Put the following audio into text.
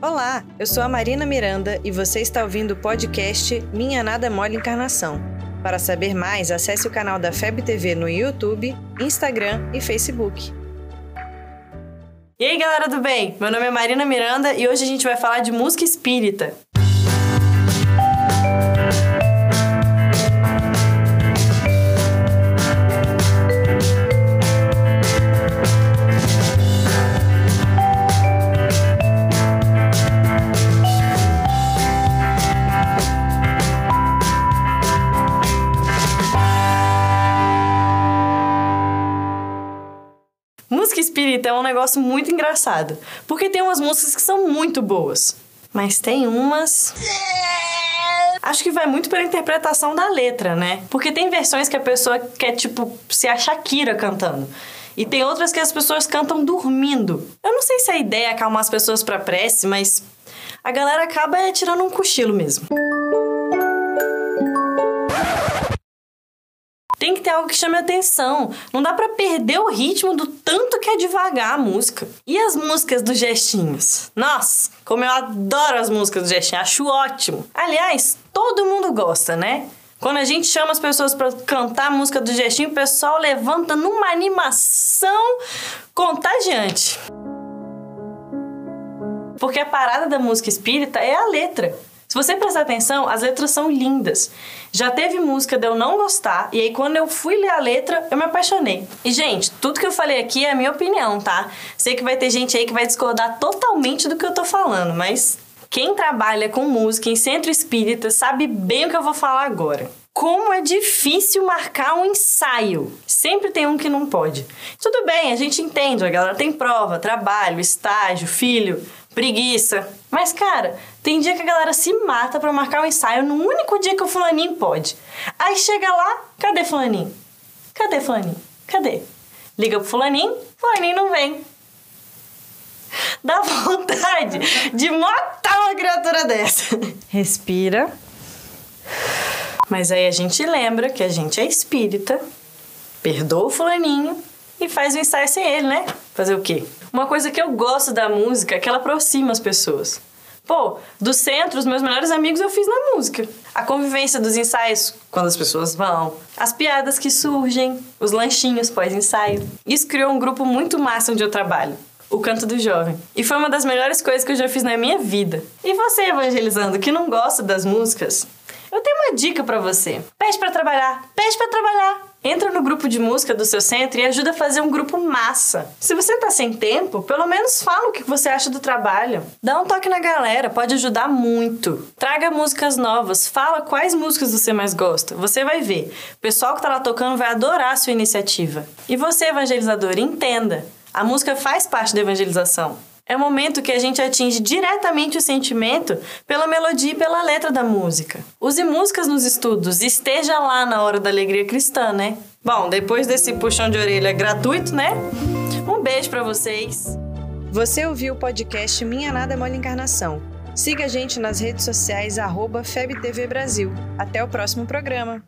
Olá, eu sou a Marina Miranda e você está ouvindo o podcast Minha Nada Mole Encarnação. Para saber mais, acesse o canal da FEB TV no YouTube, Instagram e Facebook. E aí, galera do bem? Meu nome é Marina Miranda e hoje a gente vai falar de música espírita. Música espírita é um negócio muito engraçado, porque tem umas músicas que são muito boas, mas tem umas. Acho que vai muito pela interpretação da letra, né? Porque tem versões que a pessoa quer, tipo, ser a Shakira cantando. E tem outras que as pessoas cantam dormindo. Eu não sei se a ideia é acalmar as pessoas pra prece, mas a galera acaba é, tirando um cochilo mesmo. Tem que ter algo que chame atenção. Não dá para perder o ritmo do tanto que é devagar a música. E as músicas dos gestinhos? Nossa, como eu adoro as músicas do gestinho, acho ótimo. Aliás, todo mundo gosta, né? Quando a gente chama as pessoas para cantar a música do gestinho, o pessoal levanta numa animação contagiante. Porque a parada da música espírita é a letra. Se você prestar atenção, as letras são lindas. Já teve música de eu não gostar, e aí quando eu fui ler a letra, eu me apaixonei. E, gente, tudo que eu falei aqui é a minha opinião, tá? Sei que vai ter gente aí que vai discordar totalmente do que eu tô falando, mas quem trabalha com música em centro espírita sabe bem o que eu vou falar agora. Como é difícil marcar um ensaio. Sempre tem um que não pode. Tudo bem, a gente entende, a galera tem prova, trabalho, estágio, filho, preguiça. Mas, cara, tem dia que a galera se mata para marcar um ensaio no único dia que o fulaninho pode. Aí chega lá, cadê fulaninho? Cadê fulaninho? Cadê? Liga pro fulaninho, fulaninho não vem. Dá vontade de matar uma criatura dessa. Respira. Mas aí a gente lembra que a gente é espírita, perdoa o fulaninho e faz o ensaio sem ele, né? Fazer o quê? Uma coisa que eu gosto da música é que ela aproxima as pessoas. Pô, do centro, os meus melhores amigos eu fiz na música. A convivência dos ensaios, quando as pessoas vão, as piadas que surgem, os lanchinhos pós-ensaio. Isso criou um grupo muito massa onde eu trabalho. O Canto do Jovem. E foi uma das melhores coisas que eu já fiz na minha vida. E você, evangelizando, que não gosta das músicas, eu tenho uma dica para você. Pede para trabalhar, pede para trabalhar. Entra no grupo de música do seu centro e ajuda a fazer um grupo massa. Se você tá sem tempo, pelo menos fala o que você acha do trabalho. Dá um toque na galera, pode ajudar muito. Traga músicas novas, fala quais músicas você mais gosta. Você vai ver. O pessoal que tá lá tocando vai adorar a sua iniciativa. E você, evangelizador, entenda. A música faz parte da evangelização. É o momento que a gente atinge diretamente o sentimento pela melodia e pela letra da música. Use músicas nos estudos, esteja lá na hora da alegria cristã, né? Bom, depois desse puxão de orelha gratuito, né? Um beijo para vocês. Você ouviu o podcast Minha Nada Mole Encarnação. Siga a gente nas redes sociais, arroba FebTV Brasil. Até o próximo programa.